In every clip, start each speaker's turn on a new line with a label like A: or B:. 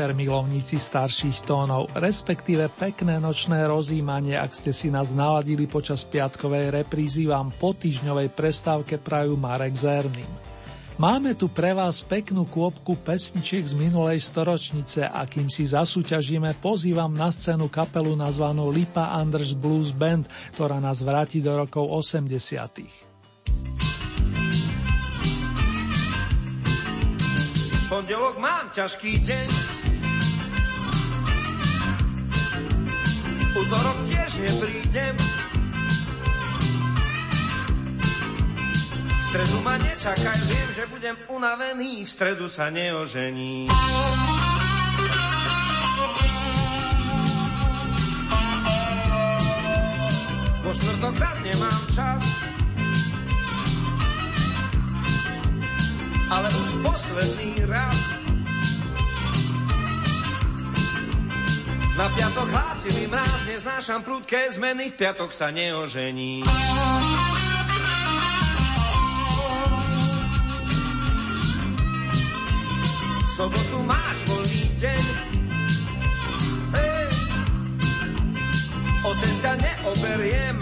A: Večer, milovníci starších tónov, respektíve pekné nočné rozímanie, ak ste si nás naladili počas piatkovej reprízy, vám po týždňovej prestávke prajú Marek Zerným. Máme tu pre vás peknú kôpku pesničiek z minulej storočnice a kým si zasúťažíme, pozývam na scénu kapelu nazvanú Lipa Anders Blues Band, ktorá nás vráti do rokov 80.
B: pondelok mám ťažký deň. Útorok tiež neprídem. V stredu ma nečakaj, viem, že budem unavený, v stredu sa neožení. Vo štvrtok zas nemám čas, ale už posledný raz. Na piatok hlási mi mráz, neznášam prudké zmeny, v piatok sa neožení. V sobotu máš voľný deň, hey, o ten ťa neoberiem,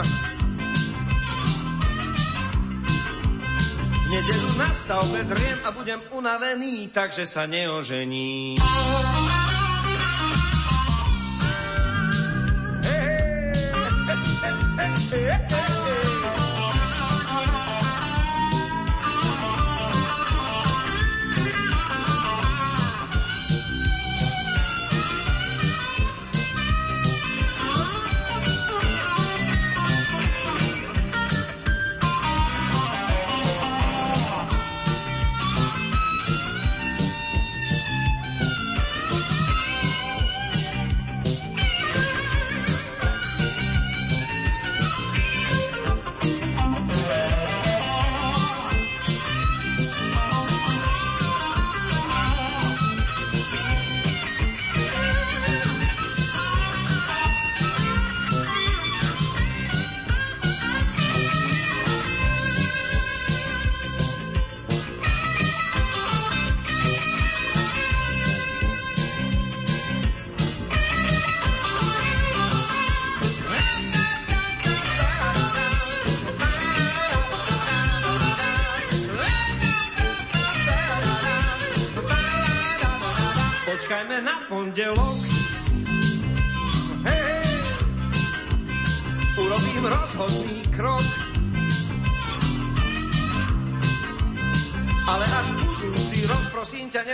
B: Nedelu na stavbe driem a budem unavený, takže sa neožení. Hey,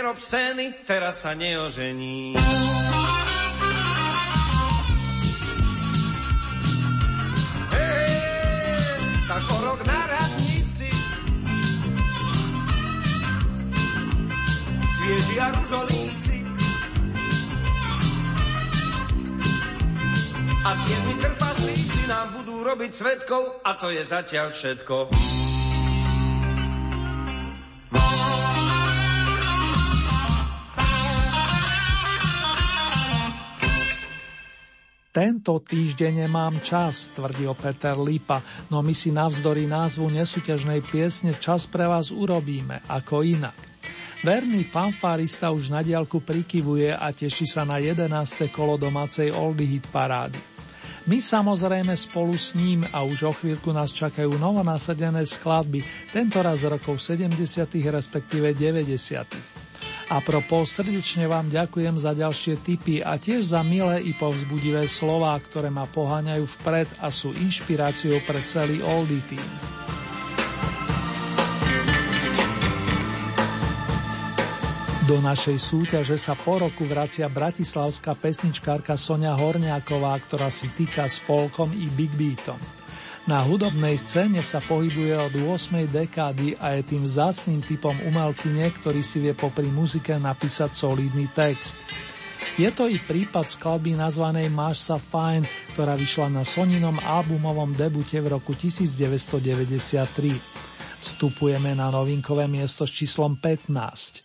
B: nerob scény, teraz sa neožení. Hej, tak o na radnici svieži a ružolíci A siedmi trpaslíci nám budú robiť svetkov a to je zatiaľ všetko.
A: Tento týždeň nemám čas, tvrdil Peter Lipa, no my si navzdory názvu nesúťažnej piesne čas pre vás urobíme, ako inak. Verný fanfárista už na diálku prikyvuje a teší sa na 11. kolo domácej Oldie Hit parády. My samozrejme spolu s ním a už o chvíľku nás čakajú novonasadené skladby, tentoraz rokov 70. respektíve 90. A propos srdečne vám ďakujem za ďalšie tipy a tiež za milé i povzbudivé slová, ktoré ma poháňajú vpred a sú inšpiráciou pre celý Oldie Team. Do našej súťaže sa po roku vracia bratislavská pesničkárka Sonia Horniaková, ktorá si týka s folkom i big beatom.
C: Na hudobnej scéne sa pohybuje od 8. dekády a je tým vzácným typom umelkyne, ktorý si vie popri muzike napísať solidný text. Je to i prípad skladby nazvanej Máš sa fajn, ktorá vyšla na Soninom albumovom debute v roku 1993. Vstupujeme na novinkové miesto s číslom 15.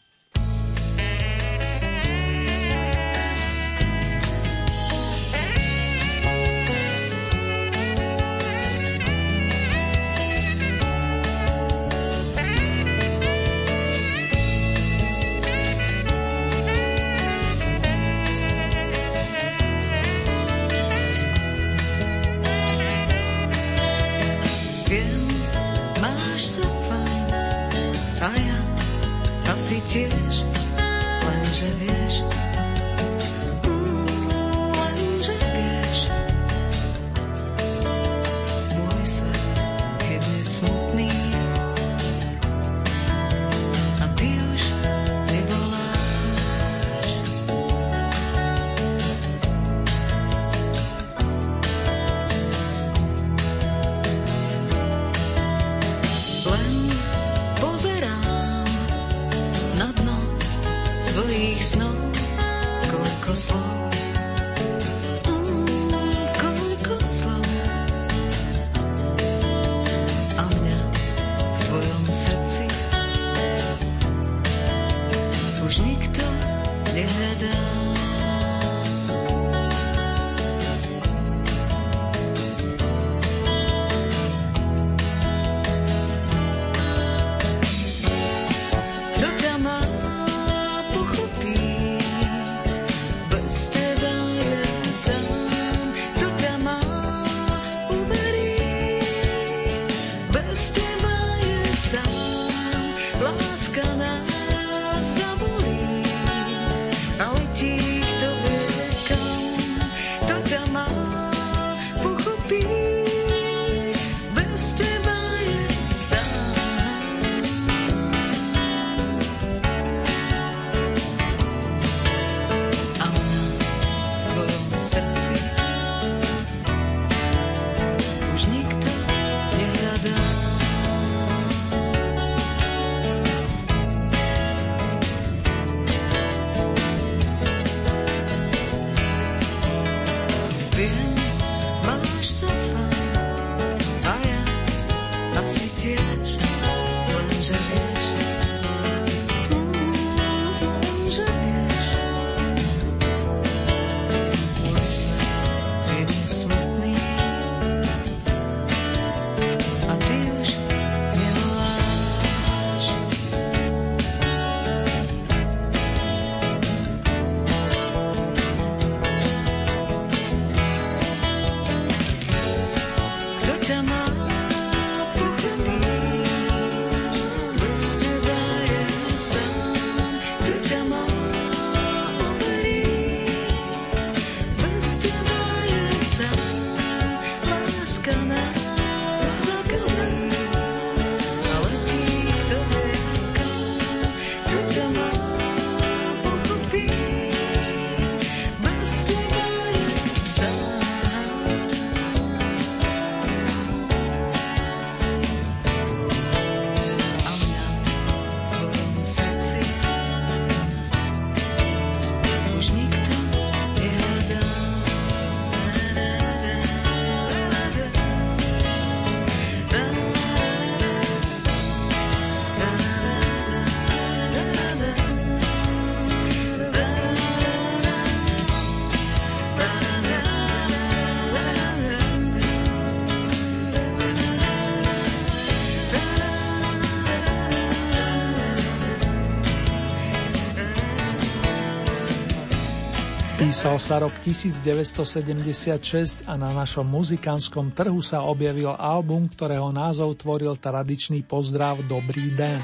C: Písal sa rok 1976 a na našom muzikánskom trhu sa objavil album, ktorého názov tvoril tradičný pozdrav Dobrý den.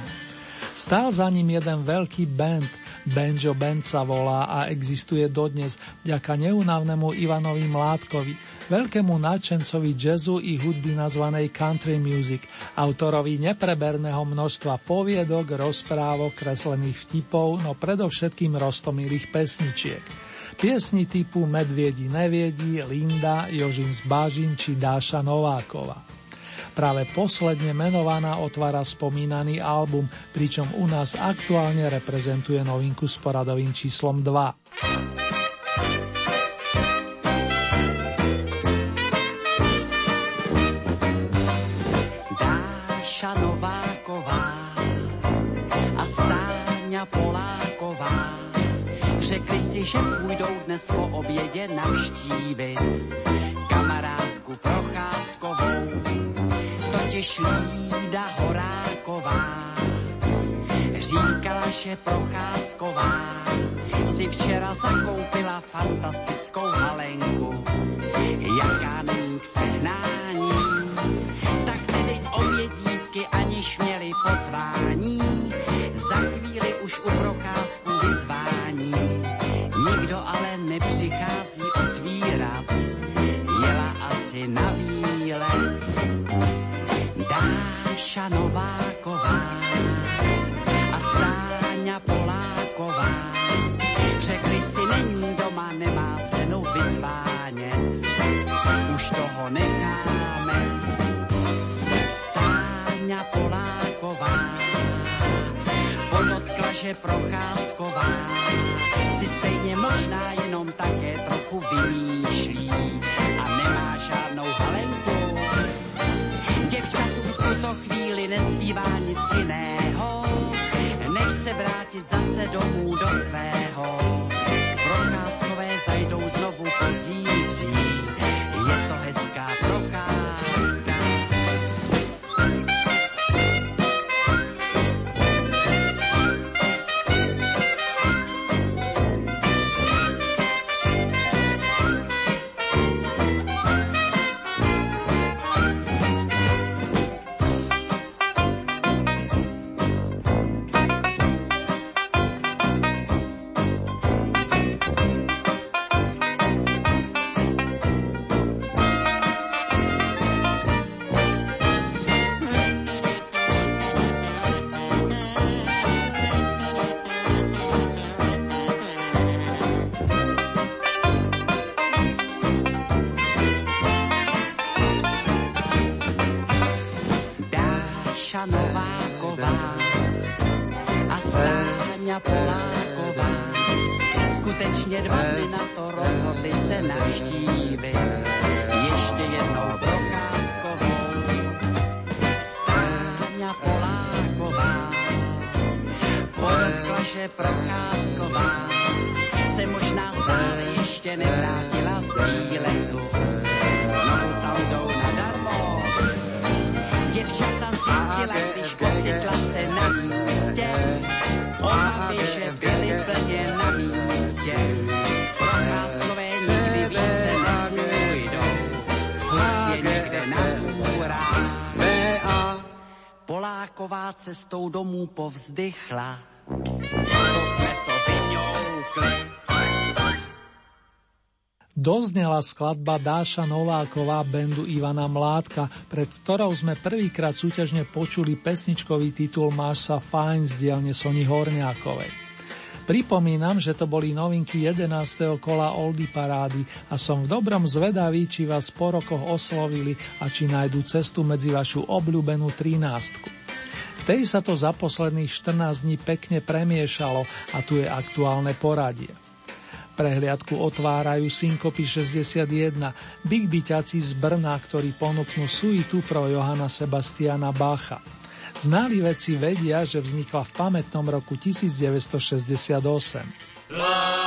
C: Stál za ním jeden veľký band, Banjo Band sa volá a existuje dodnes vďaka neunavnému Ivanovi Mládkovi, veľkému nadšencovi jazzu i hudby nazvanej country music, autorovi nepreberného množstva poviedok, rozprávok, kreslených vtipov, no predovšetkým rostomilých pesničiek. Piesni typu Medviedi neviedi, Linda, Jožin z Bážin či Dáša Novákova.
A: Práve posledne menovaná otvára spomínaný album, pričom u nás aktuálne reprezentuje novinku s poradovým číslom 2.
D: Řekli si, že půjdou dnes po obědě navštívit kamarádku Procházkovou, totiž Lída Horáková. Říkala, že Procházková si včera zakoupila fantastickou halenku, jaká není k sehnání. Tak tedy obě dívky aniž měli pozvání, za chvíli už u Procházku vyzvání. Nikdo ale nepřichází otvírat, jela asi na výlet. Dáša Nováková a Stáňa Poláková řekli si, není doma, nemá cenu vyzvánět. Už toho necháme. Stáňa Poláková že Procházková si stejně možná jenom také trochu vymýšlí a nemá žádnou halenku. Děvčatům v tuto chvíli nespívá nic jiného, než se vrátit zase domů do svého. Procházkové zajdou znovu pozítří, je to hezká procházka. Poláková cestou domů povzdychla, to jsme to vyňoukli.
A: Doznela skladba Dáša Nováková bendu Ivana Mládka, pred ktorou sme prvýkrát súťažne počuli pesničkový titul Máš sa fajn z dielne Sony Horniakovej. Pripomínam, že to boli novinky 11. kola Oldy Parády a som v dobrom zvedavý, či vás po rokoch oslovili a či nájdu cestu medzi vašu obľúbenú 13. tej sa to za posledných 14 dní pekne premiešalo a tu je aktuálne poradie. Prehliadku otvárajú Synkopy 61, Big Byťaci z Brna, ktorí ponúknú suitu pro Johana Sebastiana Bacha. Znali veci vedia, že vznikla v pamätnom roku 1968.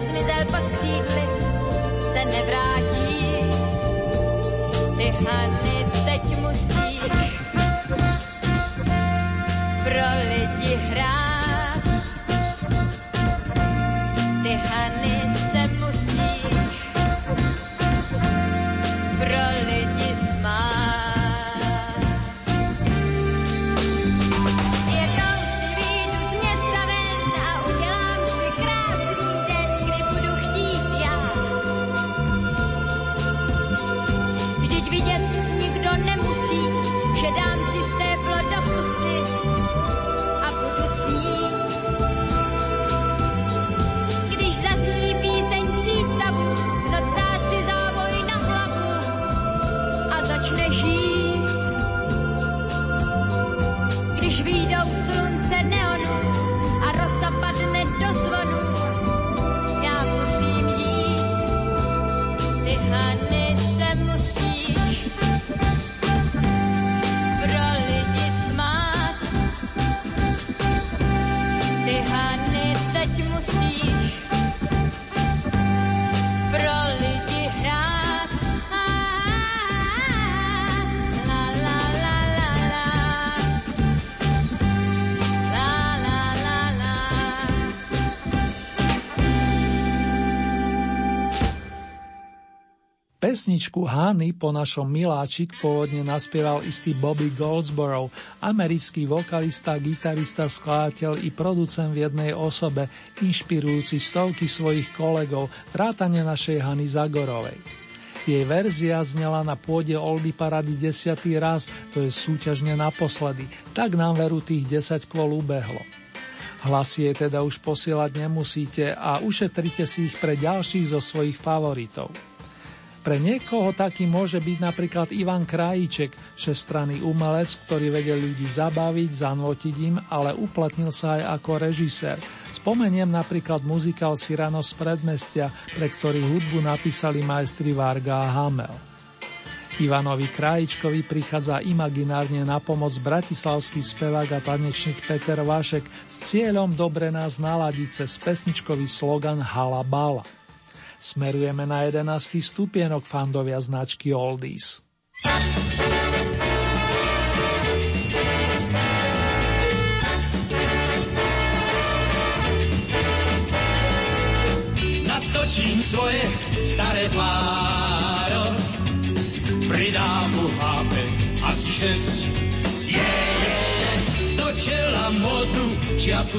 E: dny pak křídly se nevrátí. Ty hany teď musíš pro lidi hrát. Ty hany
A: Pesničku Hany po našom Miláčik pôvodne naspieval istý Bobby Goldsboro, americký vokalista, gitarista, skladateľ i producent v jednej osobe, inšpirujúci stovky svojich kolegov, vrátane našej Hany Zagorovej. Jej verzia znela na pôde Oldy Parady desiatý raz, to je súťažne naposledy, tak nám veru tých 10 kvôl ubehlo. Hlasy jej teda už posielať nemusíte a ušetrite si ich pre ďalších zo svojich favoritov. Pre niekoho taký môže byť napríklad Ivan Krajíček, všestranný umelec, ktorý vedel ľudí zabaviť, zanvotiť im, ale uplatnil sa aj ako režisér. Spomeniem napríklad muzikál Cyrano z predmestia, pre ktorý hudbu napísali majstri Varga a Hamel. Ivanovi Krajičkovi prichádza imaginárne na pomoc bratislavský spevák a tanečník Peter Vašek s cieľom dobre nás naladiť cez pesničkový slogan Hala Bala. Smerujeme na 11. stupienok fandovia značky Oldies.
F: Natočím svoje staré pláro, pridám mu hápe asi šesť. Je, je, je, do čela modu čiapku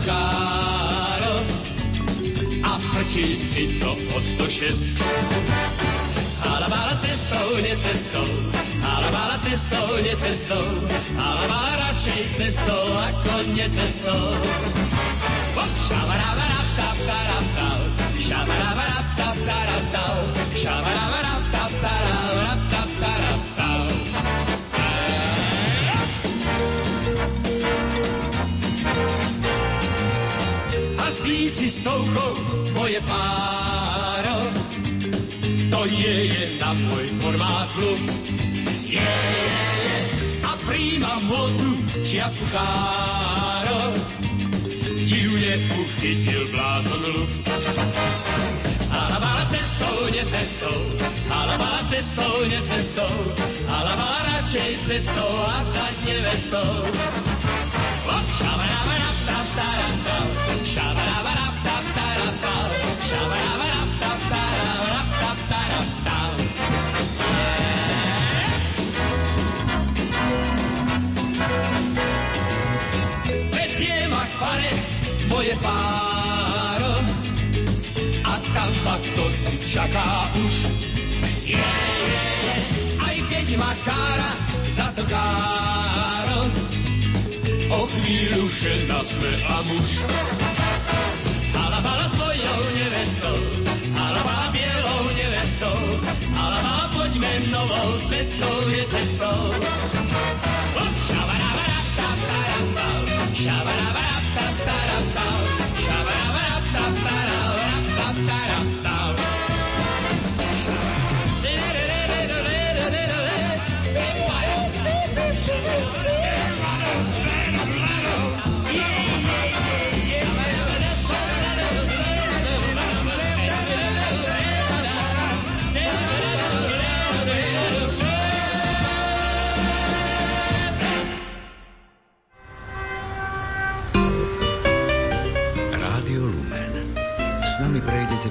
F: zaskočí si to o 106. Alabála cestou, necestou, alabála cestou, necestou, alabála radšej cestou ako necestou. cestou. šabarabara, tap, tarap, tau, šabarabara, tap, tarap, tau, si stovkou moje páro, to je jedna môj formát mluv. Je, je, je, a príjma modu čiapku káro, divne uchytil blázon luv. Ale mala cestou, nie cestou, ale mala cestou, nie cestou, ale mala radšej cestou a stať nevestou. Šabarabarabataptaratau, šabarabarabataptaratau, moje páro a tam kto si čaká už. Je, je, je, aj keď ma kára za to káro, o chvíľu žena sme a muž. Nevestou, alabala bielou nevestou, alabala poďme novou cestou, je cestou. Shabarabaratabaratab, shabarabaratabaratab, shabarabaratabaratab.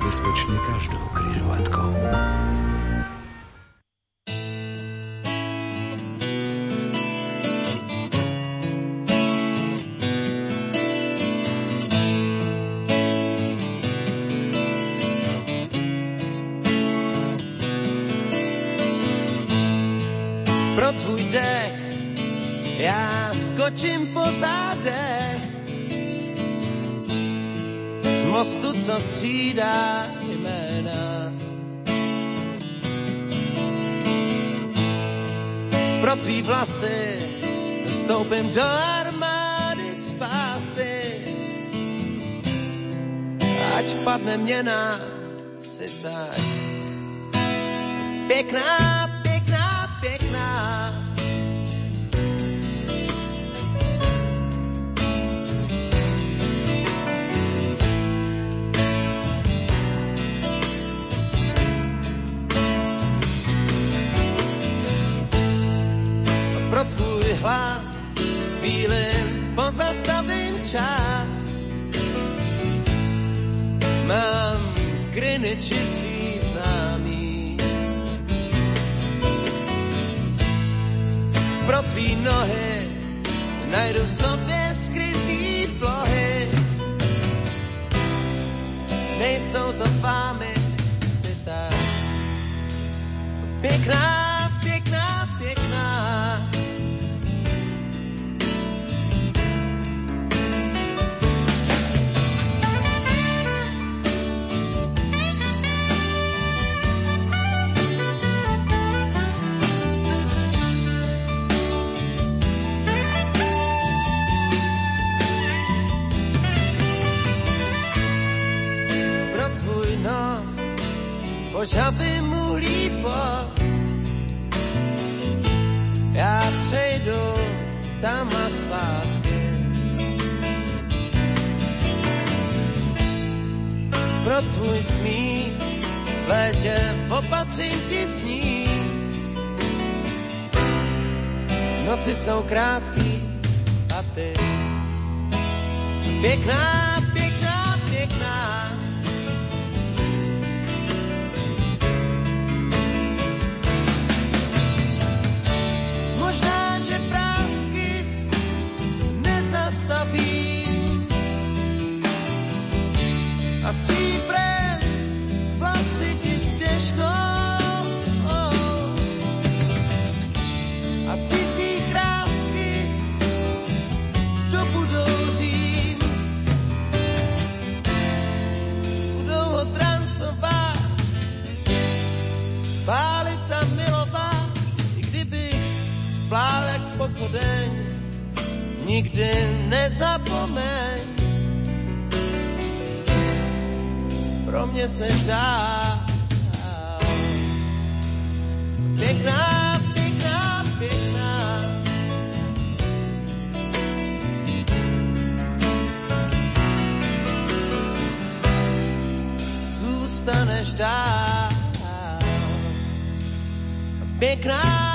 G: Bezpečne každou križovatkou.
H: pro tvůj dech. Já skočím po zádech mostu, co střídá jména. Pro tvý vlasy vstoupím do armády spásy. Ať padne měna, si tak pěkná, čas. Mám v Greneči svý známý. Pro tvý nohy najdu v sobě skrytý plohy. Nejsou to fámy, si tak pěkná jsou krátký a ty pěkná budou trancovat, pálit milovat, i kdyby splál jak nikdy nezapomeň. pro mě se zdá. Pěkná, Zůstaneš dál. Pěkná,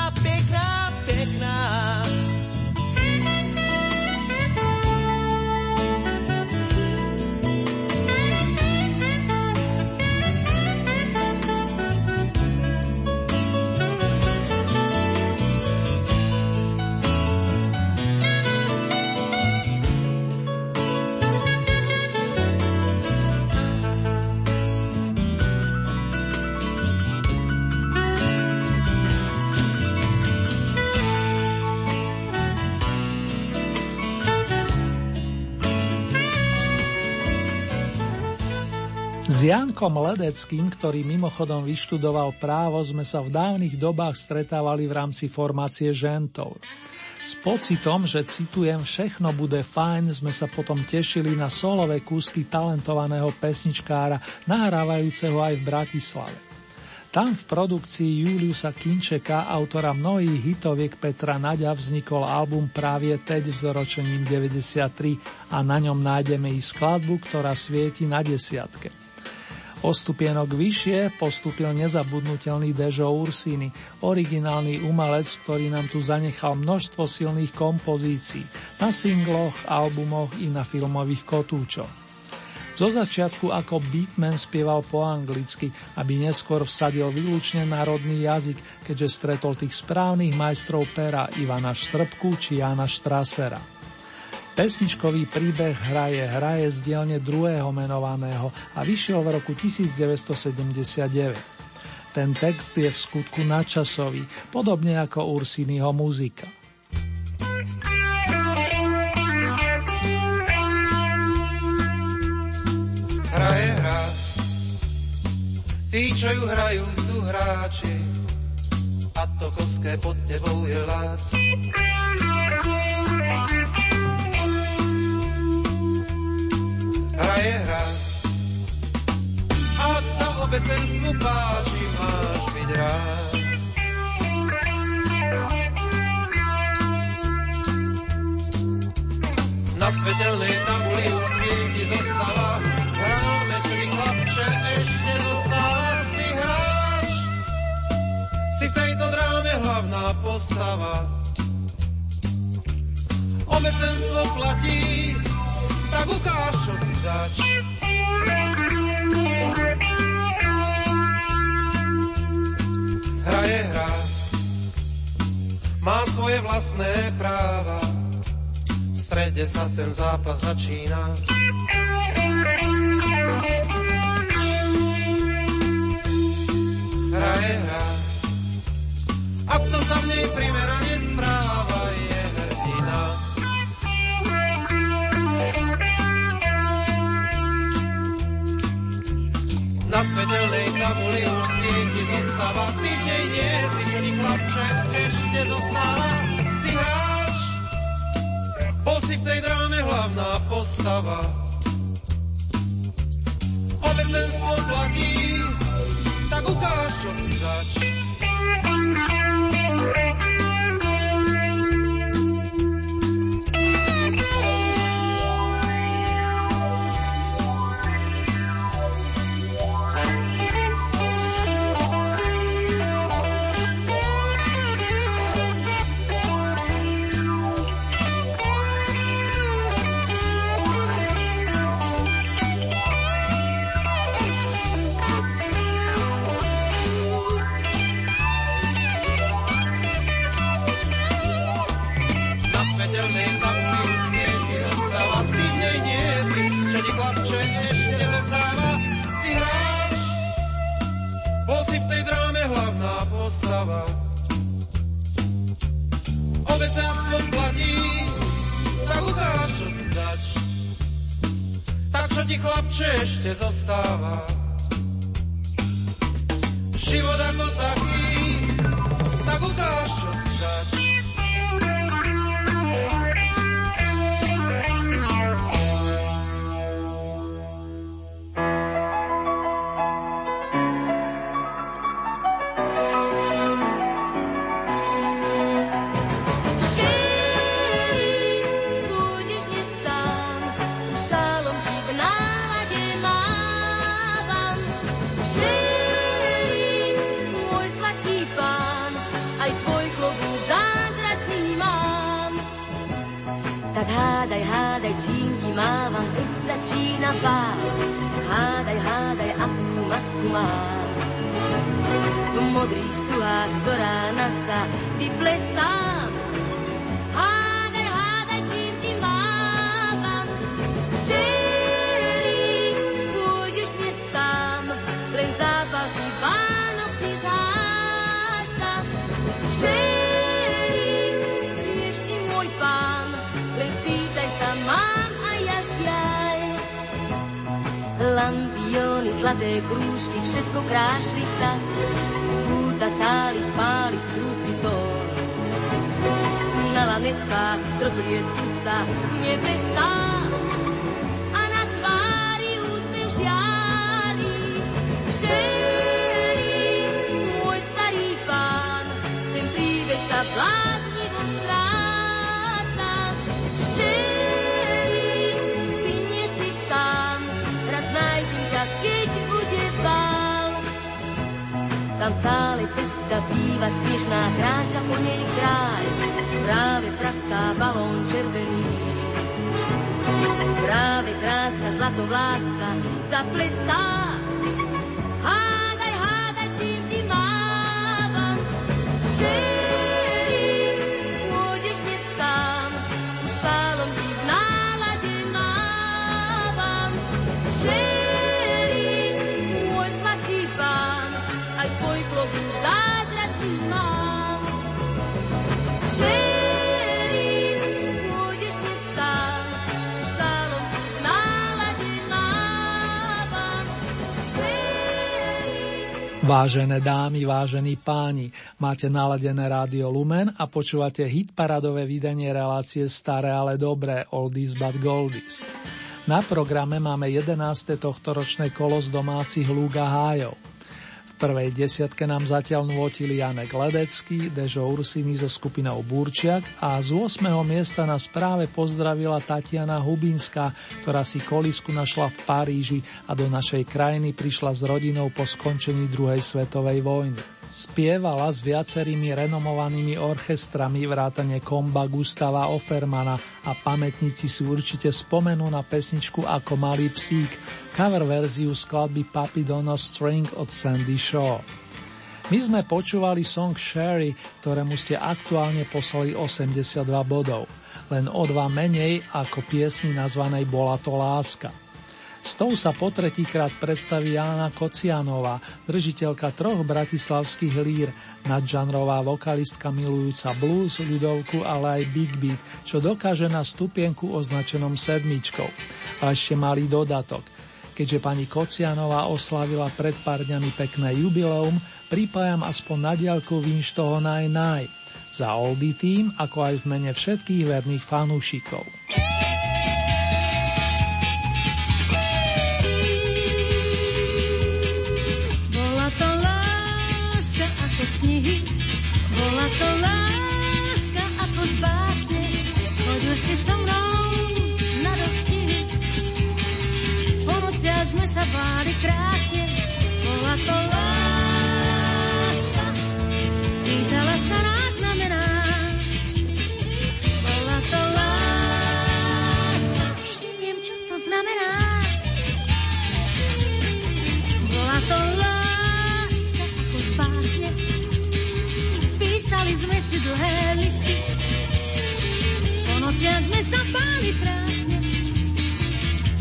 A: Jankom Ledeckým, ktorý mimochodom vyštudoval právo, sme sa v dávnych dobách stretávali v rámci formácie žentov. S pocitom, že citujem Všechno bude fajn, sme sa potom tešili na solové kúsky talentovaného pesničkára, nahrávajúceho aj v Bratislave. Tam v produkcii Juliusa Kinčeka, autora mnohých hitoviek Petra Naďa, vznikol album práve teď vzoročením 93 a na ňom nájdeme i skladbu, ktorá svieti na desiatke. O stupienok vyššie postupil nezabudnutelný Dežo Ursini, originálny umelec, ktorý nám tu zanechal množstvo silných kompozícií na singloch, albumoch i na filmových kotúčoch. Zo začiatku ako beatman spieval po anglicky, aby neskôr vsadil výlučne národný jazyk, keďže stretol tých správnych majstrov pera Ivana Štrbku či Jana Štrasera. Pesničkový príbeh hraje hraje z dielne druhého menovaného a vyšiel v roku 1979. Ten text je v skutku nadčasový, podobne ako Ursiniho muzika.
H: Hraje hra, tí, čo ju hrajú, sú hráči a to koské pod tebou je lát. Hraje hra. Ak sa obecenstvu páči, máš byť rád. Na svetelnej tabuli usmieti zostáva, hráme tvý chlapče, ešte zostáva si hráč. Si v tejto dráme hlavná postava. Obecenstvo platí, tak ukáž, čo si zač. Hra je hra, má
I: svoje vlastné práva. V strede sa ten zápas začína. Hraje hra. A kto sa v nej primerane správa, Na svetelnej tabuli už svieti zostáva, ty v nej nie si, čo ni chlapče, ešte zostáva. Si hráč, bol si v tej dráme hlavná postava. Obecenstvo platí, tak ukáž, čo si zač. Čo ešte zostáva. Ti
E: mávam, keď začína pár. Hádaj, hádaj, akú masku mám. V modrých stuhách do rána sa vyplestám. Zlaté krúžky, všetko krášli sa. Z púta stáli páli strúpy tón. Na lanetkách trbliecu sa nebesá. Stále cesta býva snežná, kráča po nej kráľ, práve praská balón červený. Práve kráska zlatovláska zaplestá.
A: Vážené dámy, vážení páni, máte naladené rádio Lumen a počúvate hit paradové vydanie relácie Staré, ale dobré, Oldies but Goldies. Na programe máme 11. tohtoročné kolo z domácich lúk a hájov. Prvej desiatke nám zatiaľ nôtili Janek Ledecký, Dežo Ursini so skupinou Burčiak a z 8. miesta nás práve pozdravila Tatiana Hubinská, ktorá si kolisku našla v Paríži a do našej krajiny prišla s rodinou po skončení druhej svetovej vojny. Spievala s viacerými renomovanými orchestrami vrátane komba Gustava Offermana a pamätníci si určite spomenú na pesničku Ako malý psík, cover verziu skladby Papi Dono String od Sandy Shaw. My sme počúvali song Sherry, ktorému ste aktuálne poslali 82 bodov, len o dva menej ako piesni nazvanej Bola to láska. S tou sa po tretíkrát predstaví Jana Kocianová, držiteľka troch bratislavských lír, nadžanrová vokalistka milujúca blues, ľudovku, ale aj big beat, čo dokáže na stupienku označenom sedmičkou. A ešte malý dodatok. Keďže pani Kocianová oslavila pred pár dňami pekné jubileum, pripájam aspoň na diaľku vinš toho naj. Za Oldy tým, ako aj v mene všetkých verných fanúšikov.
J: Knihy. Bola to láska ako z básne, chodil si so mnou na dostihy. Po nociach sme sa báli krásne, bola to láska. Pýtala sa nás znamená, bola to láska. Ešte viem, čo to znamená. Bola to láska Písali sme si dlhé listy, po nociach sme sa páli krásne.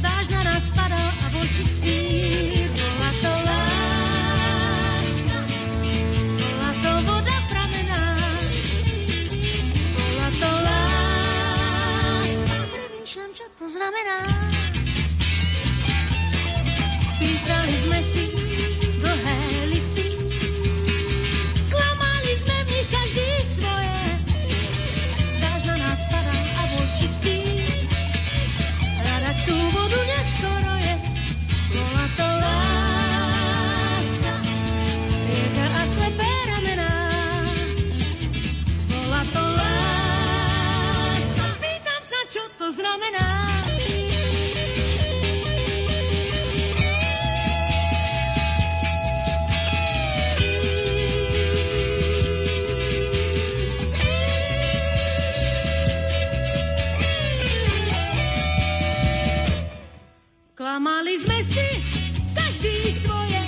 J: Dáž na nás padal a bol čistý, bola to láska. Bola to voda pramená, bola to láska. Premýšľam, čo to znamená. Písali sme si znamená. Klamali sme si každý svoje,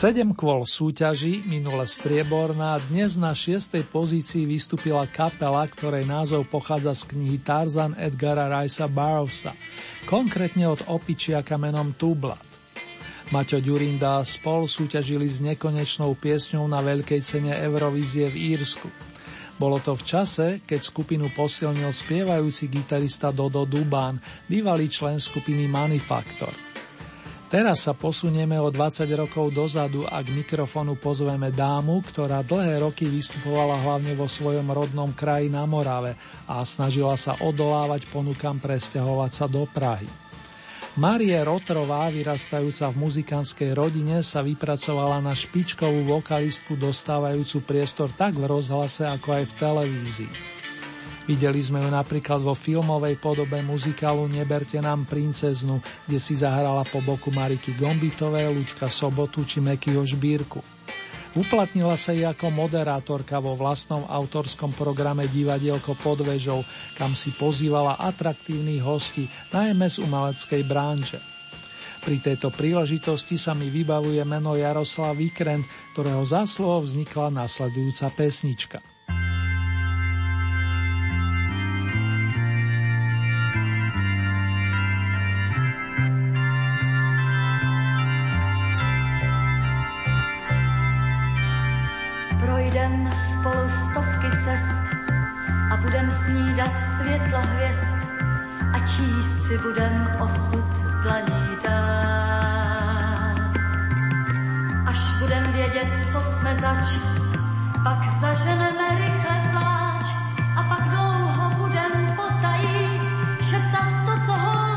A: Sedem kvôl súťaži, minule strieborná, dnes na šiestej pozícii vystúpila kapela, ktorej názov pochádza z knihy Tarzan Edgara Ricea Barrowsa, konkrétne od opičiaka menom Tublat. Maťo Ďurinda spol súťažili s nekonečnou piesňou na veľkej cene Eurovízie v Írsku. Bolo to v čase, keď skupinu posilnil spievajúci gitarista Dodo Dubán, bývalý člen skupiny Manifaktor. Teraz sa posunieme o 20 rokov dozadu a k mikrofonu pozveme dámu, ktorá dlhé roky vystupovala hlavne vo svojom rodnom kraji na Morave a snažila sa odolávať ponukam presťahovať sa do Prahy. Marie Rotrová, vyrastajúca v muzikánskej rodine, sa vypracovala na špičkovú vokalistku dostávajúcu priestor tak v rozhlase, ako aj v televízii. Videli sme ju napríklad vo filmovej podobe muzikálu Neberte nám princeznu, kde si zahrala po boku Mariky Gombitovej, Luďka Sobotu či Mekyho Žbírku. Uplatnila sa i ako moderátorka vo vlastnom autorskom programe Divadielko pod vežou, kam si pozývala atraktívnych hostí, najmä z umeleckej branže. Pri tejto príležitosti sa mi vybavuje meno Jaroslav Vikrent, ktorého zásluhou vznikla nasledujúca pesnička.
K: Snídat světla hvězd a číst si budem osud z dlaní Až budem vědět, co jsme zač, pak zaženeme rychle pláč a pak dlouho budem potají šeptat to, co holky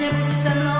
K: Jackson.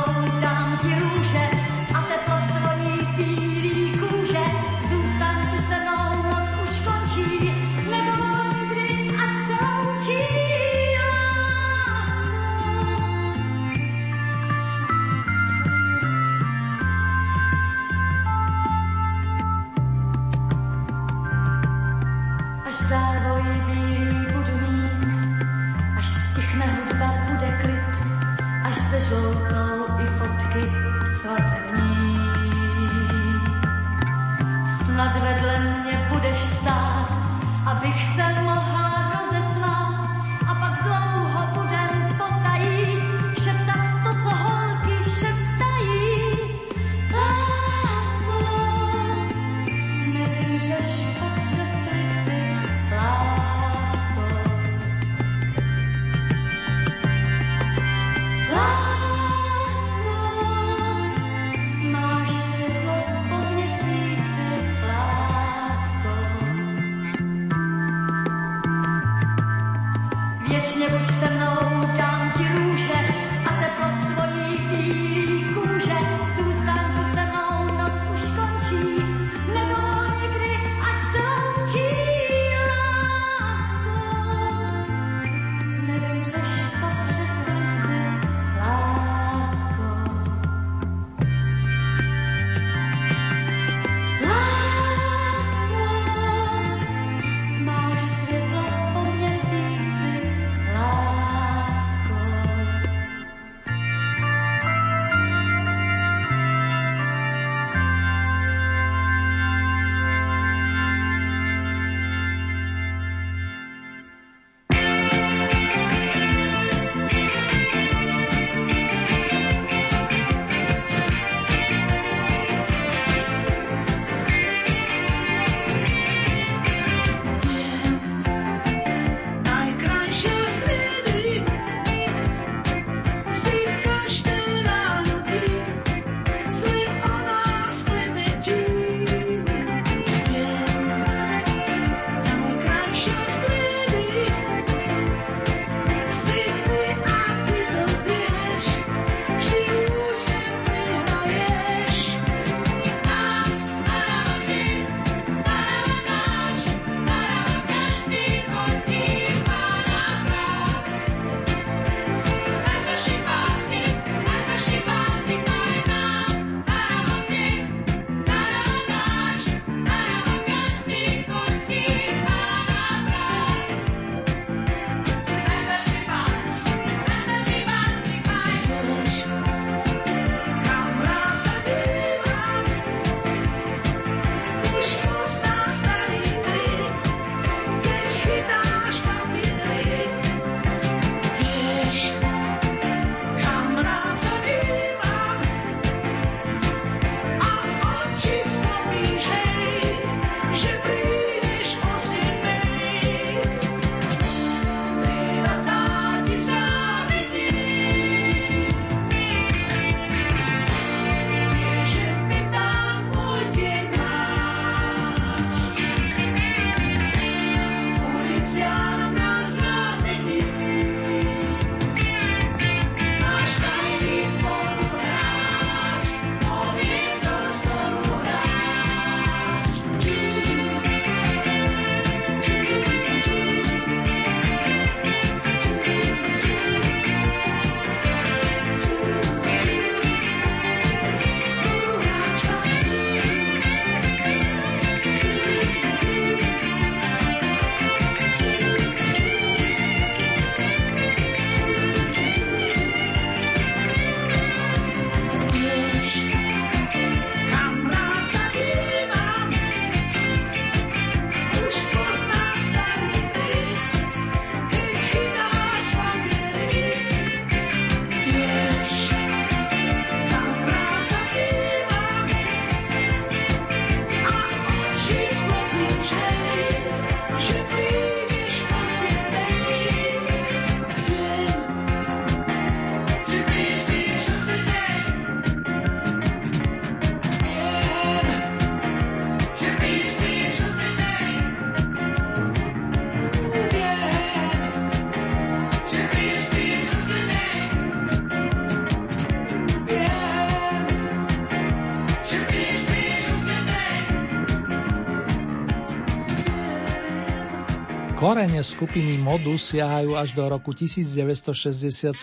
A: Korene skupiny Modus siahajú až do roku 1967.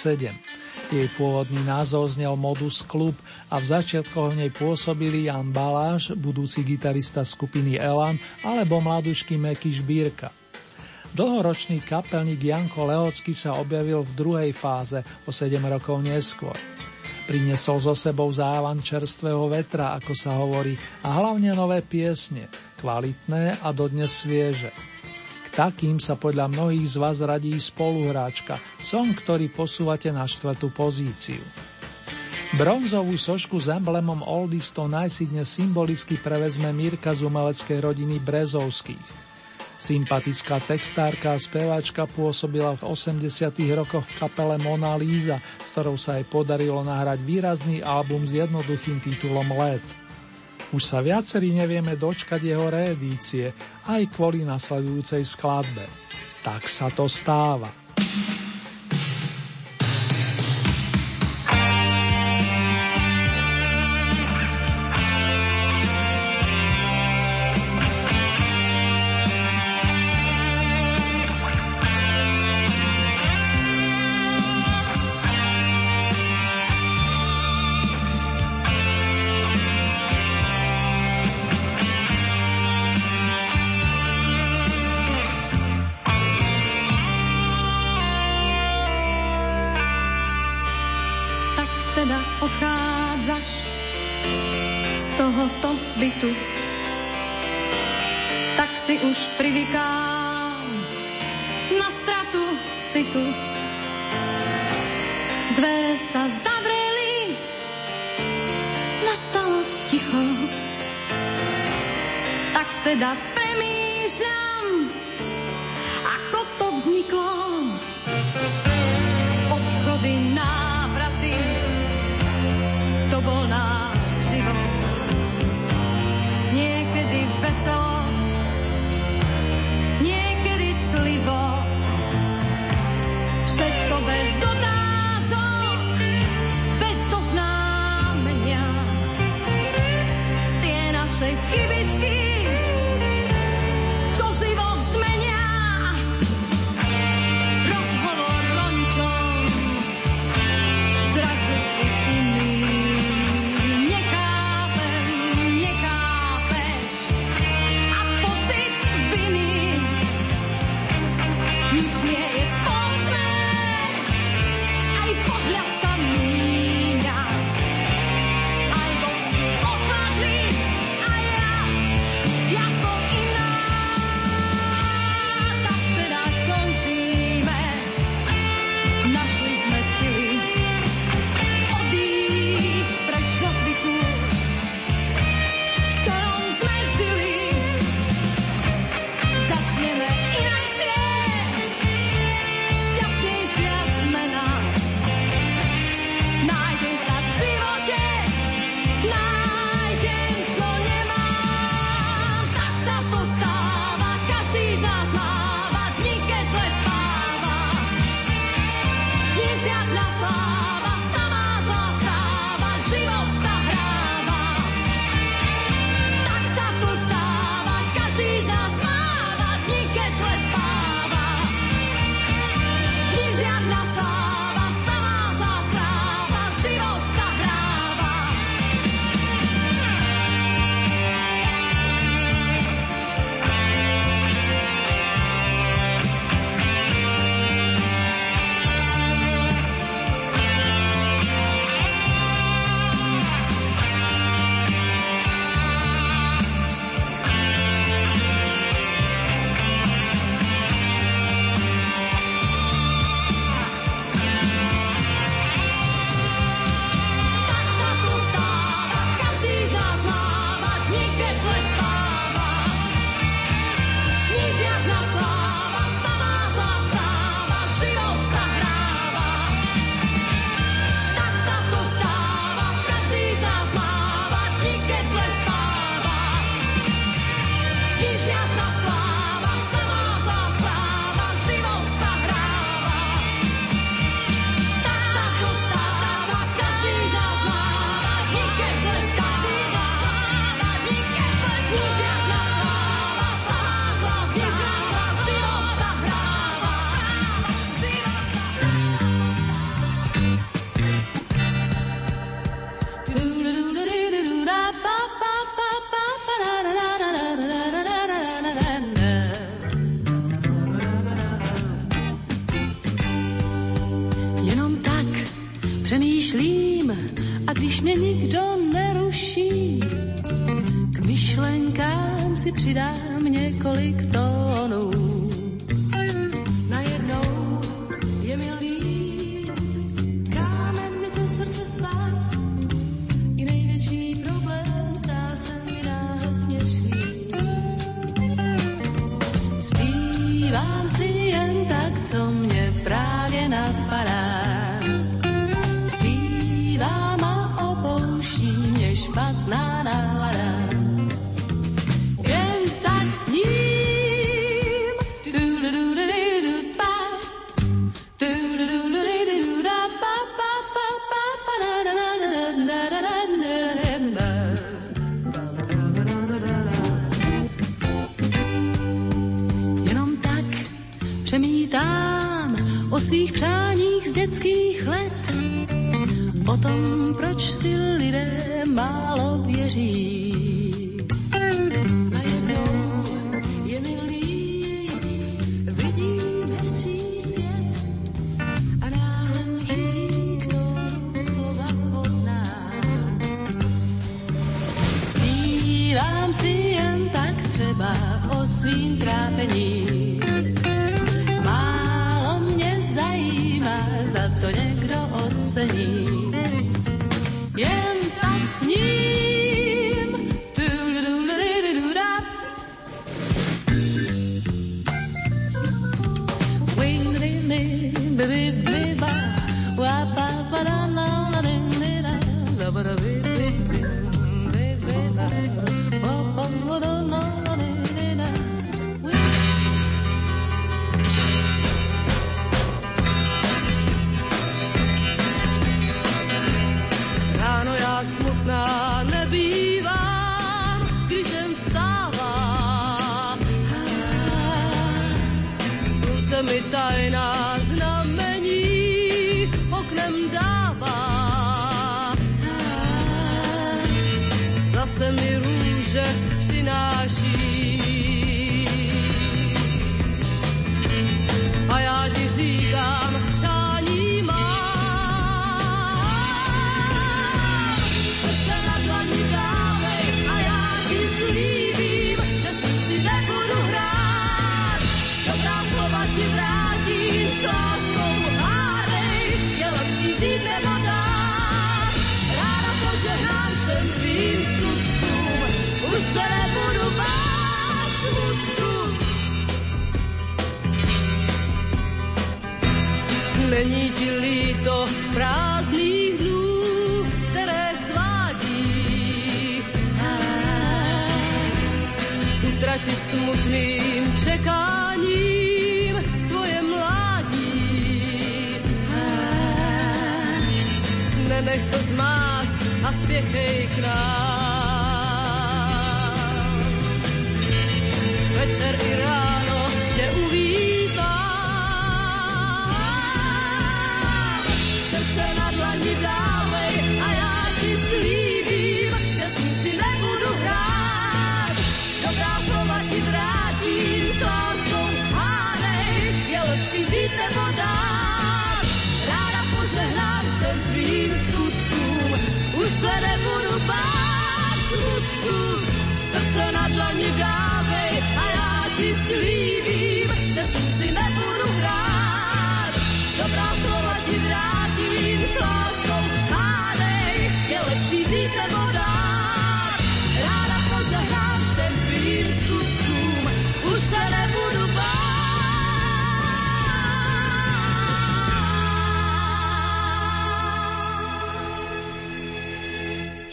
A: Jej pôvodný názov znel Modus Club a v začiatkoch v nej pôsobili Jan Baláš, budúci gitarista skupiny Elan, alebo mladúčky Meky Šbírka. Dlhoročný kapelník Janko Lehocký sa objavil v druhej fáze o 7 rokov neskôr. Priniesol so sebou závan čerstvého vetra, ako sa hovorí, a hlavne nové piesne, kvalitné a dodnes svieže. Takým sa podľa mnohých z vás radí spoluhráčka, som, ktorý posúvate na štvrtú pozíciu. Bronzovú sošku s emblemom Oldies to najsidne symbolicky prevezme Mirka z umeleckej rodiny Brezovských. Sympatická textárka a speváčka pôsobila v 80. rokoch v kapele Mona Lisa, s ktorou sa jej podarilo nahrať výrazný album s jednoduchým titulom Let. Už sa viacerí nevieme dočkať jeho reedície, aj kvôli nasledujúcej skladbe. Tak sa to stáva.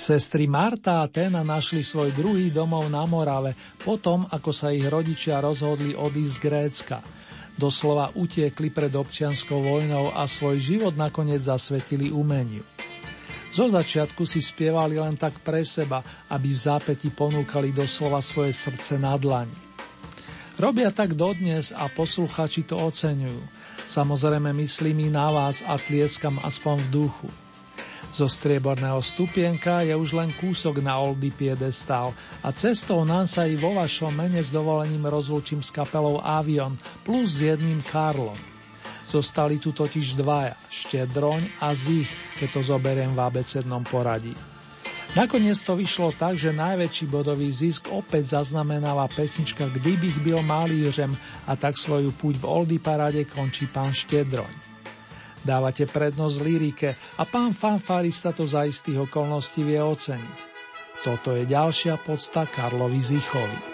A: Sestry Marta a Tena našli svoj druhý domov na Morave, potom ako sa ich rodičia rozhodli odísť z Grécka. Doslova utiekli pred občianskou vojnou a svoj život nakoniec zasvetili umeniu. Zo začiatku si spievali len tak pre seba, aby v zápäti ponúkali doslova svoje srdce na dlani. Robia tak dodnes a posluchači to oceňujú. Samozrejme myslím i na vás a tlieskam aspoň v duchu – zo strieborného stupienka je už len kúsok na oldy piedestal a cestou nám sa i vo vašom mene s dovolením rozlúčim s kapelou Avion plus s jedným Karlom.
L: Zostali tu totiž dvaja, Štedroň a Zich, keď to zoberiem v abecednom poradí. Nakoniec to vyšlo tak, že najväčší bodový zisk opäť zaznamenala pesnička Kdybych byl malířem a tak svoju púť v Oldy parade končí pán Štedroň. Dávate prednosť lyrike a pán fanfarista to za istých okolností vie oceniť. Toto je ďalšia podsta Karlovi Zichovi.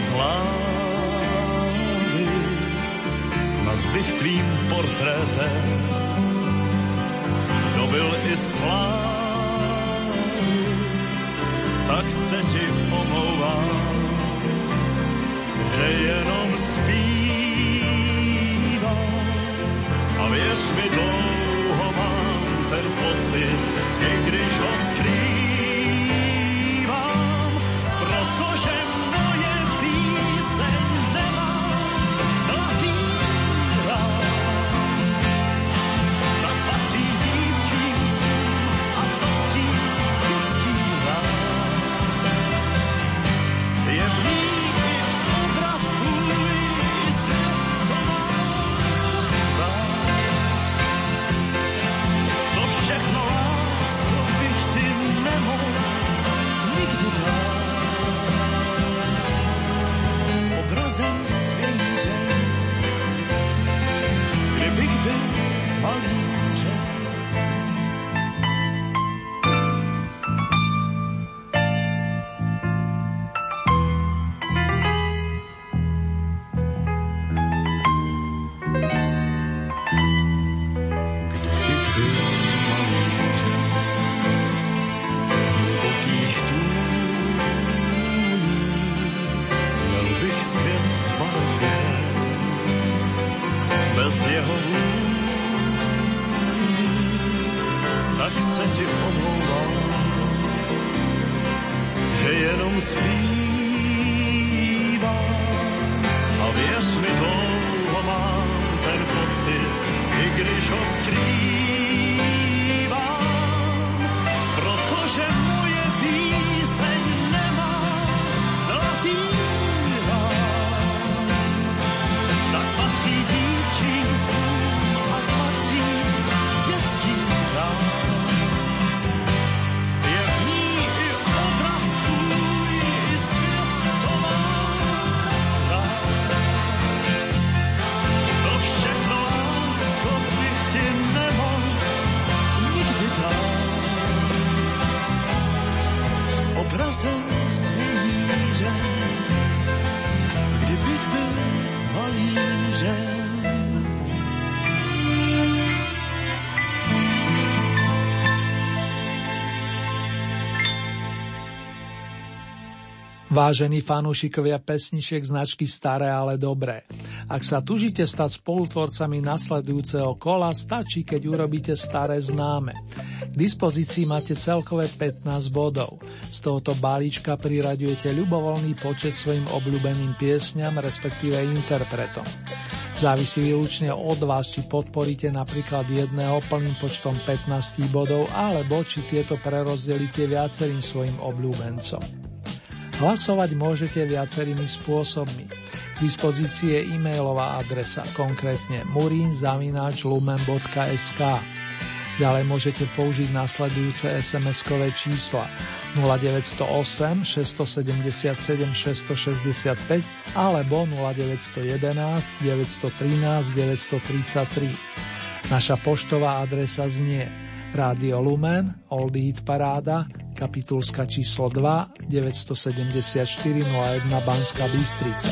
L: slávy. Snad bych tvým portrétem dobil i slávy. Tak se ti omlouvám, že jenom zpívám. A věř mi, dlouho mám ten pocit, i když ho skrývám. Vážení fanúšikovia pesničiek značky Staré, ale dobré. Ak sa tužite stať spolutvorcami nasledujúceho kola, stačí, keď urobíte staré známe. K dispozícii máte celkové 15 bodov. Z tohoto balíčka priraďujete ľubovoľný počet svojim obľúbeným piesňam, respektíve interpretom. Závisí výlučne od vás, či podporíte napríklad jedného plným počtom 15 bodov, alebo či tieto prerozdelíte viacerým svojim obľúbencom. Hlasovať môžete viacerými spôsobmi. K dispozícii je e-mailová adresa, konkrétne murinzavináčlumen.sk. Ďalej môžete použiť nasledujúce SMS-kové čísla 0908 677 665 alebo 0911 913 933.
A: Naša poštová adresa znie Radio Lumen, Old Hit Paráda, kapitulska číslo 2, 974 01 Banská Bystrica.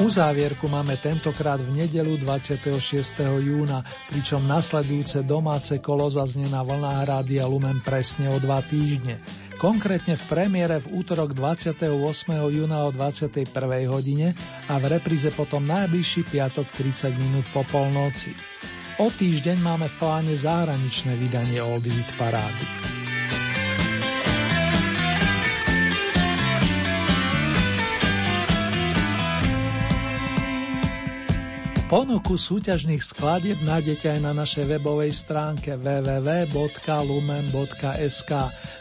A: Uzávierku máme tentokrát v nedelu 26. júna, pričom nasledujúce domáce kolo zaznie na vlnách Rádia Lumen presne o dva týždne. Konkrétne v premiére v útorok 28. júna o 21. hodine a v repríze potom najbližší piatok 30 minút po polnoci. O týždeň máme v pláne zahraničné vydanie Old Hit Parády. Ponuku súťažných skladieb nájdete aj na našej webovej stránke www.lumen.sk.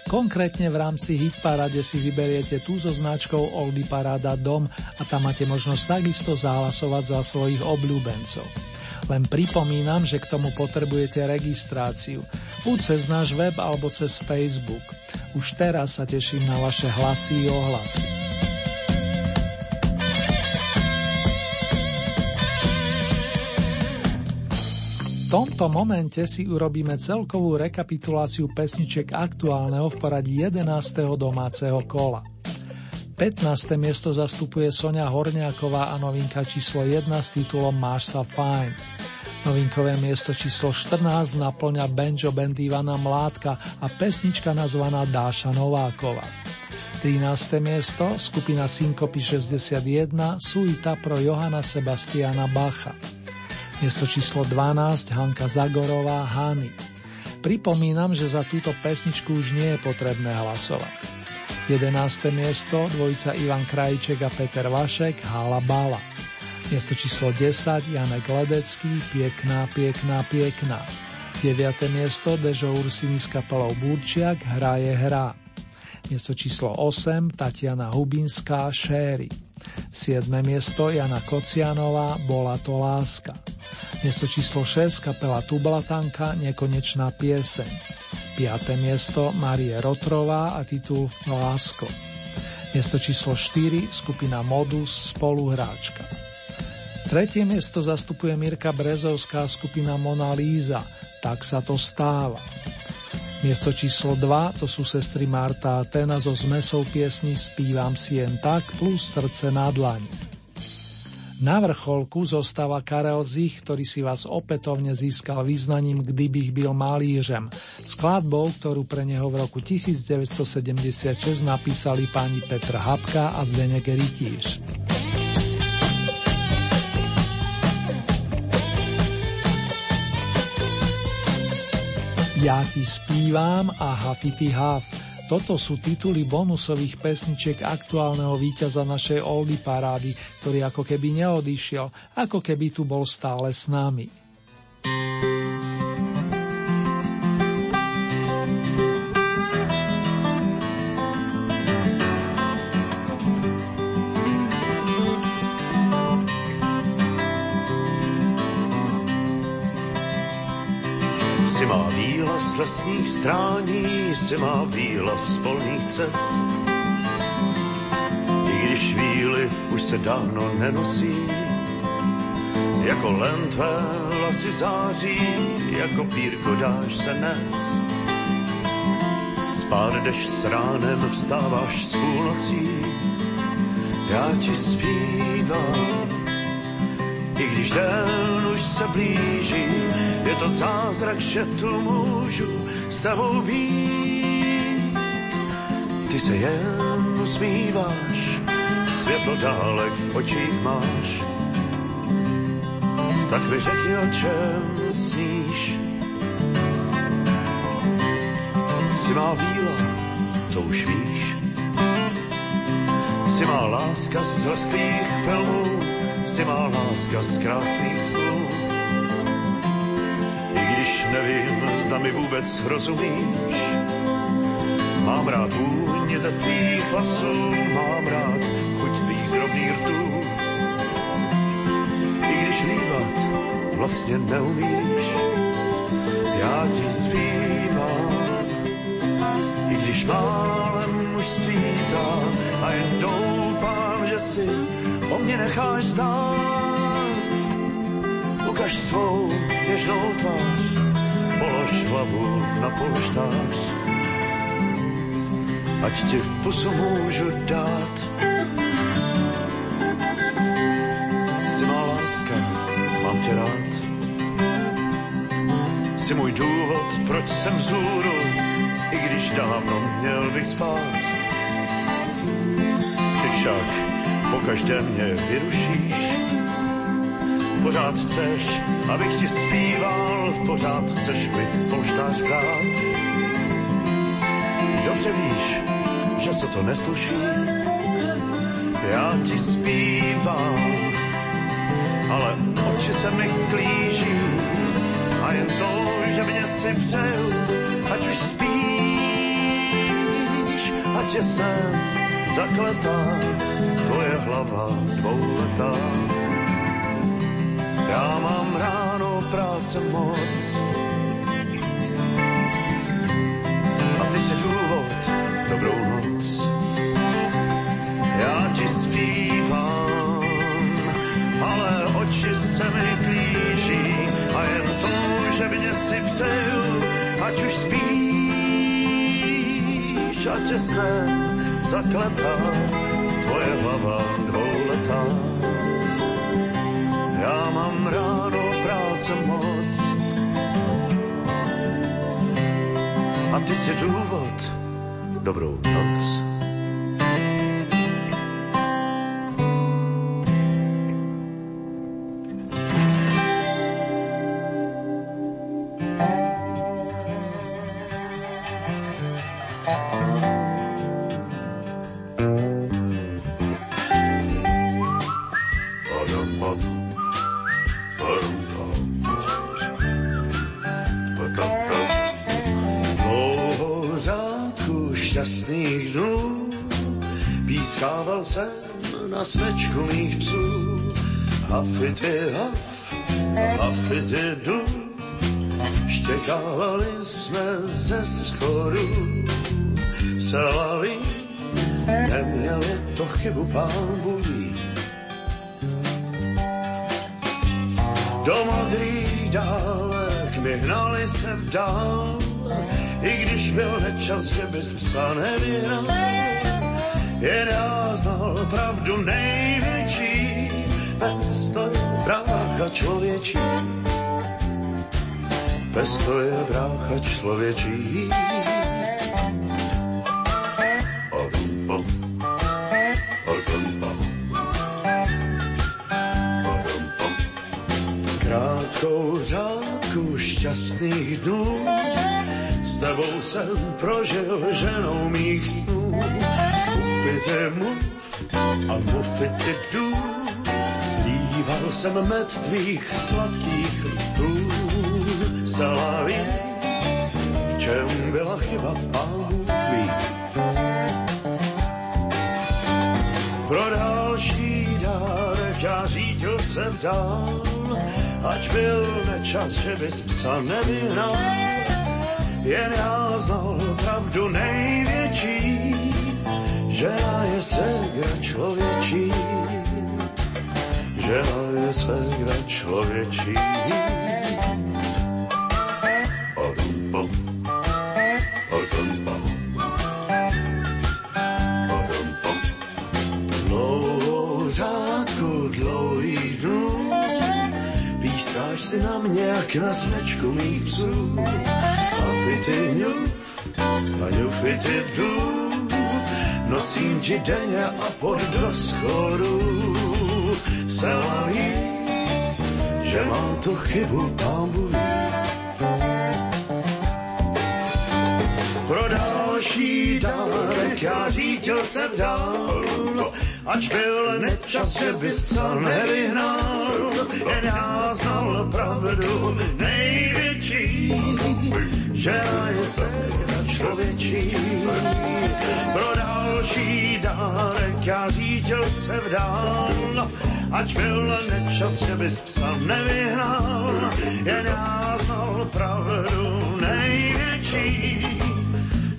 A: Konkrétne v rámci Hitparade si vyberiete tú so značkou Oldy Parada Dom a tam máte možnosť takisto zahlasovať za svojich obľúbencov. Len pripomínam, že k tomu potrebujete registráciu, buď cez náš web alebo cez Facebook. Už teraz sa teším na vaše hlasy i ohlasy. tomto momente si urobíme celkovú rekapituláciu pesniček aktuálneho v poradí 11. domáceho kola. 15. miesto zastupuje Sonia Horniaková a novinka číslo 1 s titulom Máš sa fajn. Novinkové miesto číslo 14 naplňa banjo band Ivana Mládka a pesnička nazvaná Dáša Novákova. 13. miesto skupina Synkopy 61 Suita pro Johana Sebastiana Bacha. Miesto číslo 12 Hanka Zagorová Hany. Pripomínam, že za túto pesničku už nie je potrebné hlasovať. 11. miesto dvojica Ivan Krajček a Peter Vašek Hala Bala. Miesto číslo 10 Janek Ledecký Piekná, piekná, piekná. 9. miesto Dežo Ursiny s kapelou Burčiak Hra je hra. Miesto číslo 8 Tatiana Hubinská Šéry. 7. miesto Jana Kocianová Bola to láska. Miesto číslo 6 kapela Tublatanka Nekonečná pieseň. 5. miesto Marie Rotrová a titul Lásko. Miesto číslo 4 skupina Modus Spoluhráčka. Tretie miesto zastupuje Mirka Brezovská skupina Mona Líza Tak sa to stáva. Miesto číslo 2 to sú sestry Marta a Tena so zmesou piesni Spívam si jen tak plus Srdce na dlani. Na vrcholku zostáva Karel Zich, ktorý si vás opätovne získal význaním Kdybych byl malířem, skladbou, ktorú pre neho v roku 1976 napísali páni Petr Habka a Zdenek Rytíř. Ja ti spívam a hafity haf. Toto sú tituly bonusových pesničiek aktuálneho víťaza našej Oldy parády, ktorý ako keby neodišiel, ako keby tu bol stále s nami.
L: Lesních strání si má výlaz polních cest. I když chvíli už se dávno nenosí, jako len tvé vlasy září, jako pírko dáš se nést. Spát jdeš s ránem, vstáváš s půlnocí, já ti zpívám. I když den už se blíží, je to zázrak, že tu můžu s tebou být. Ty se jen usmíváš, světlo dálek v očích máš. Tak mi řekni, o čem sníš. Si má víla, to už víš. Si má láska z lesklých filmů, si má láska z krásných snů nevím, zda mi vůbec rozumíš. Mám rád vůni ze tvých hlasů, mám rád chuť tvých drobných rtů. I když líbat vlastně neumíš, já ti zpívám. I když málem už svítá a jen doufám, že si o mě necháš znát. Ukaž svou něžnou tvář, polož hlavu na polštář. Ať ti pusu můžu dát. Jsi má láska, mám tě rád. Jsi můj důvod, proč jsem vzhůru, i když dávno měl bych spát. Ty však po každé mě vyrušíš, pořád chceš, abych ti zpíval, pořád chceš mi polštář brát. Dobře víš, že se to nesluší, já ti zpívám, ale oči se mi klíží. A jen to, že mě si přeju, ať už spíš, ať je snem zakletá. tvoje hlava dvouletá. Já mám ráno práce moc a ty si důvod, dobrou noc. Já ti zpívám, ale oči se mi klíží a jen to, že mě si přeju, ať už spíš, ať je snem zakletá tvoje hlava dvouletá. Já mám ráno práce moc a ty si důvod, dobrou noc. Hafity haf, hafity du, štěkávali jsme ze schodu. Selali, neměli to chybu pán Bůh Do modrých dálek mi hnali se vdál, i když byl nečas, že bys psa nevyhnal. Jen já znal pravdu největší, bez to je brácha člověčí. Bez to je brácha člověčí. Krátkou řádku šťastných dnů. S tebou jsem prožil ženou mých snů. Mufity mluv a mufity dů. Líval jsem med tvých sladkých rtů. Salaví, v čem byla chyba pánů. Pro další dárek já řídil se vdál, ať byl nečas, že bys psa nevyhnal. Jen já znal pravdu největší, žena je ségra člověčí. Člověčí. Odum, pom. Odum, pom. Odum, pom. Dlouhou si na mě jak na smečku mých psů. A fity ňuf, a ňufity dů. Nosím ti denně a pod do schodu. Se laví, že mám tu chybu, pán Bůh ví. Pro další dárek já řídil se vdál, ač byl nečas, že bys psa nevyhnal. Jen já znal pravdu největší, že je ségra člověčí. Pro další dárek já řídil se vdál, ač byl nečas, že bys psa nevyhnal. Jen já znal pravdu největší,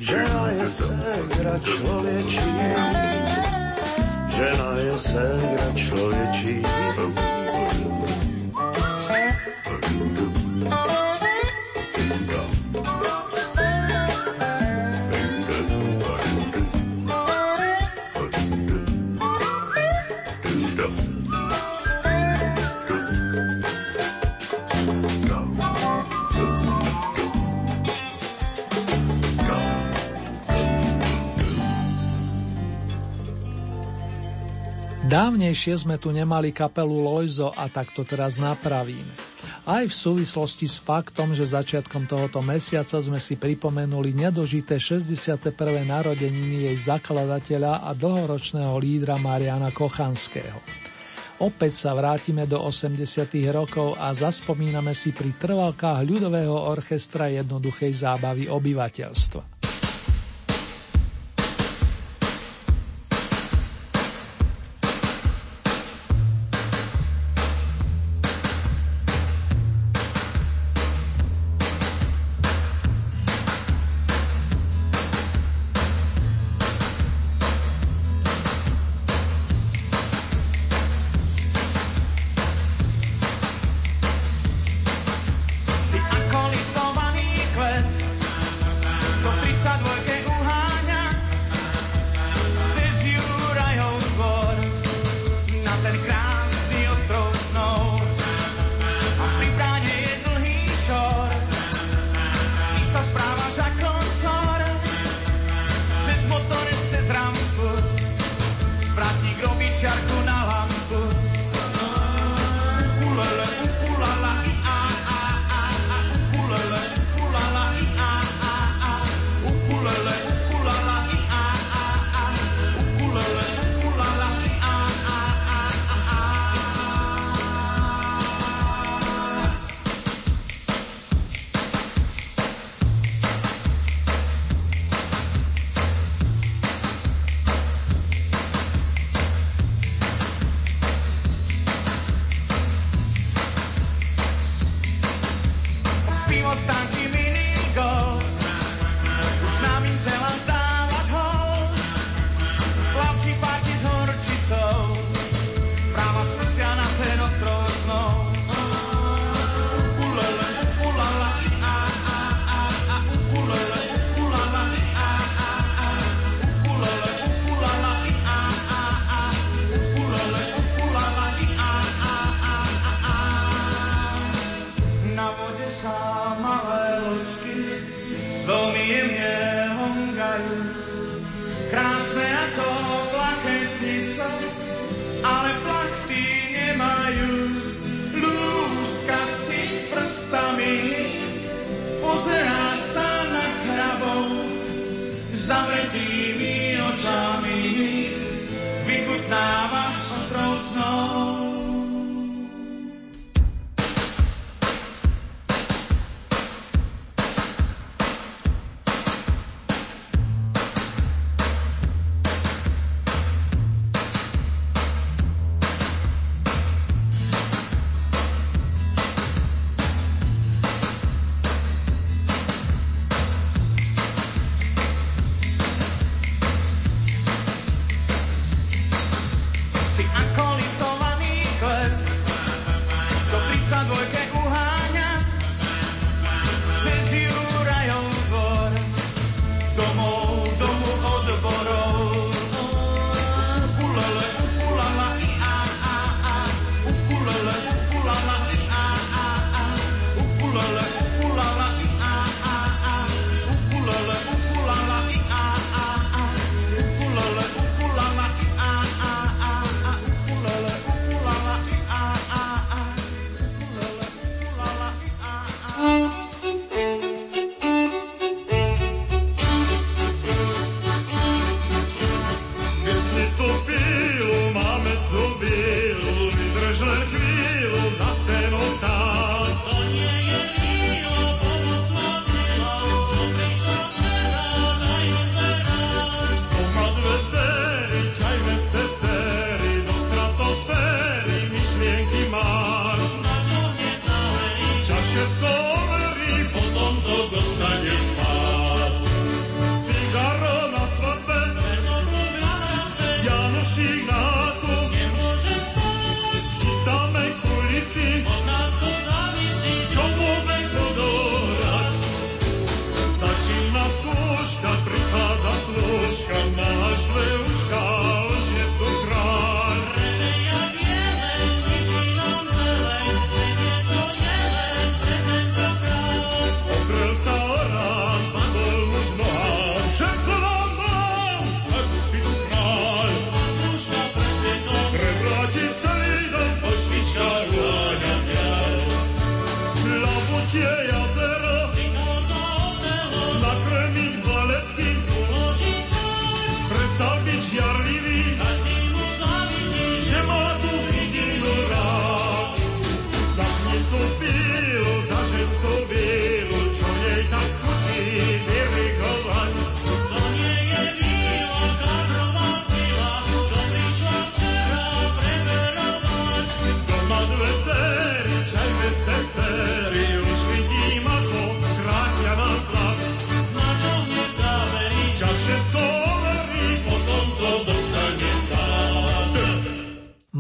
L: Žena je ségra člověčí, žena je ségra človečí.
M: Dávnejšie sme tu nemali kapelu Lojzo a tak to teraz napravíme. Aj v súvislosti s faktom, že začiatkom tohoto mesiaca sme si pripomenuli nedožité 61. narodeniny jej zakladateľa a dlhoročného lídra Mariana Kochanského. Opäť sa vrátime do 80. rokov a zaspomíname si pri trvalkách ľudového orchestra jednoduchej zábavy obyvateľstva.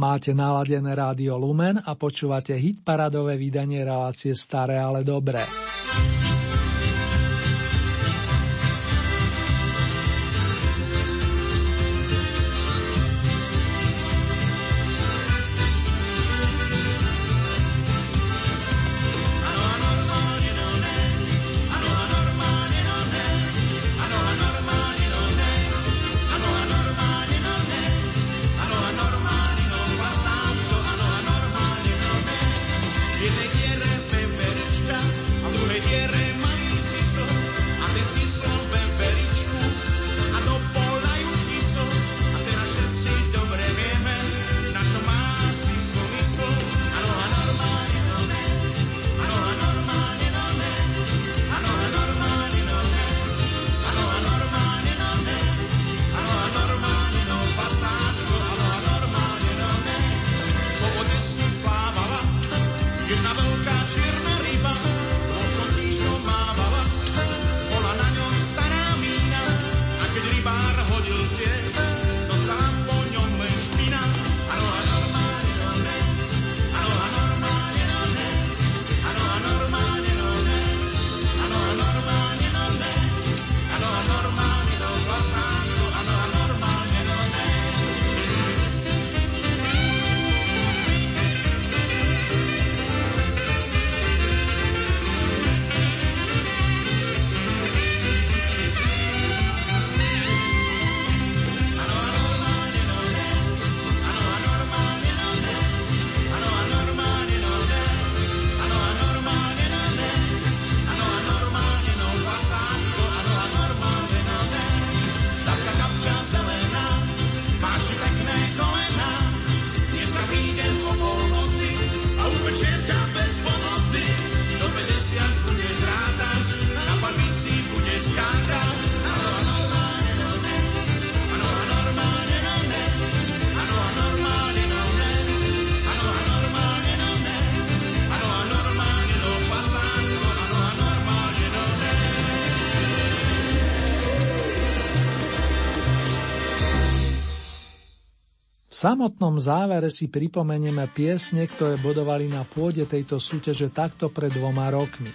M: Máte naladené rádio Lumen a počúvate hit paradové vydanie relácie Staré, ale dobré. Samotnom závere si pripomenieme piesne, ktoré bodovali na pôde tejto súťaže takto pred dvoma rokmi.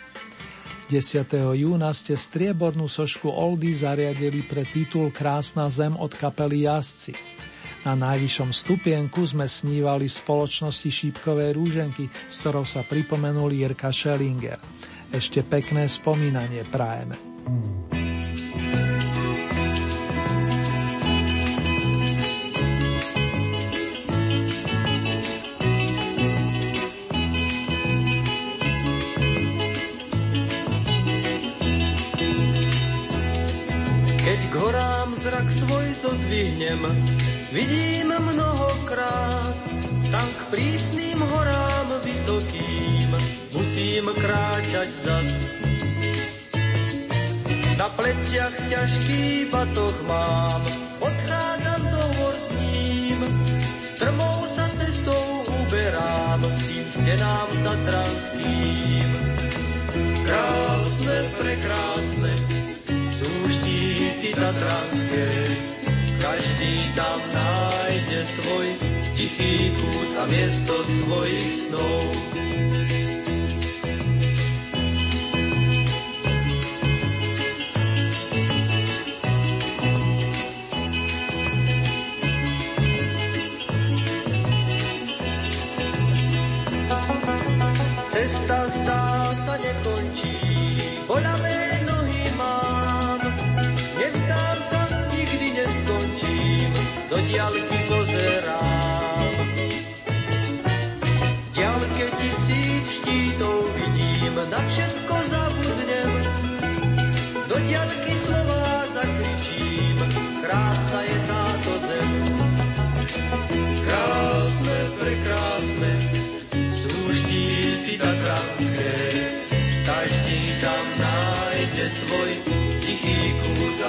M: 10. júna ste striebornú sošku Oldy zariadili pre titul Krásna zem od kapely Jazdci. Na najvyššom stupienku sme snívali v spoločnosti Šípkovej rúženky, s ktorou sa pripomenul Jirka Schellinger. Ešte pekné spomínanie prajeme.
N: zrak zodvihnem, vidím mnoho krás, tam k prísnym horám vysokým musím kráčať zas. Na pleciach ťažký batoh mám, odchádzam do hor s ním, strmou sa cestou uberám tým stenám tatranským. Krásne, prekrásne, štíty tatranské. Každý tam nájde svoj tichý kút a miesto svojich snov.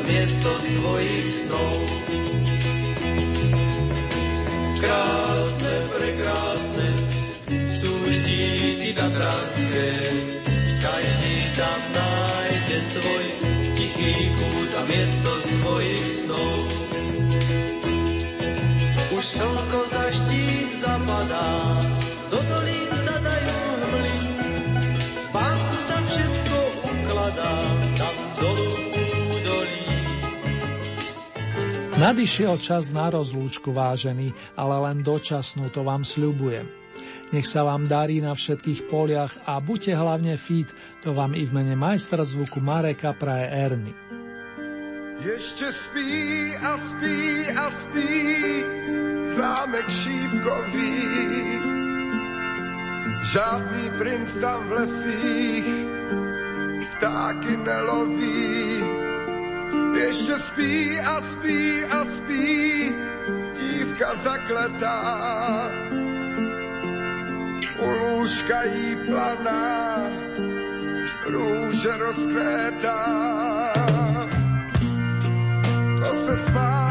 N: Miesto svojich snov. Krásne, prekrásne sú štíty tatranské, každý tam nájde svoj tichý kút a miesto svojich snov. Už slnko
A: Nadišiel čas na rozlúčku, vážený, ale len dočasnú, to vám sľubujem. Nech sa vám darí na všetkých poliach a buďte hlavne fit, to vám i v mene majstra zvuku Mareka praje Erny.
O: Ještě spí a spí a spí zámek šípkový. Žádný princ tam v lesích ptáky neloví. Ještě spí a spí a spí dívka zakletá. U lůžka jí planá růže rozkvétá. To se schválně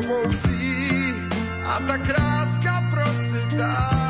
O: probouzí a ta kráska procitá.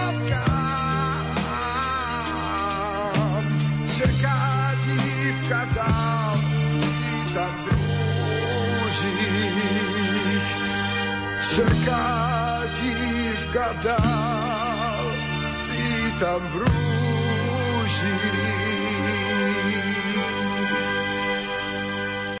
O: Čeká dívka dál, spí tam růžích.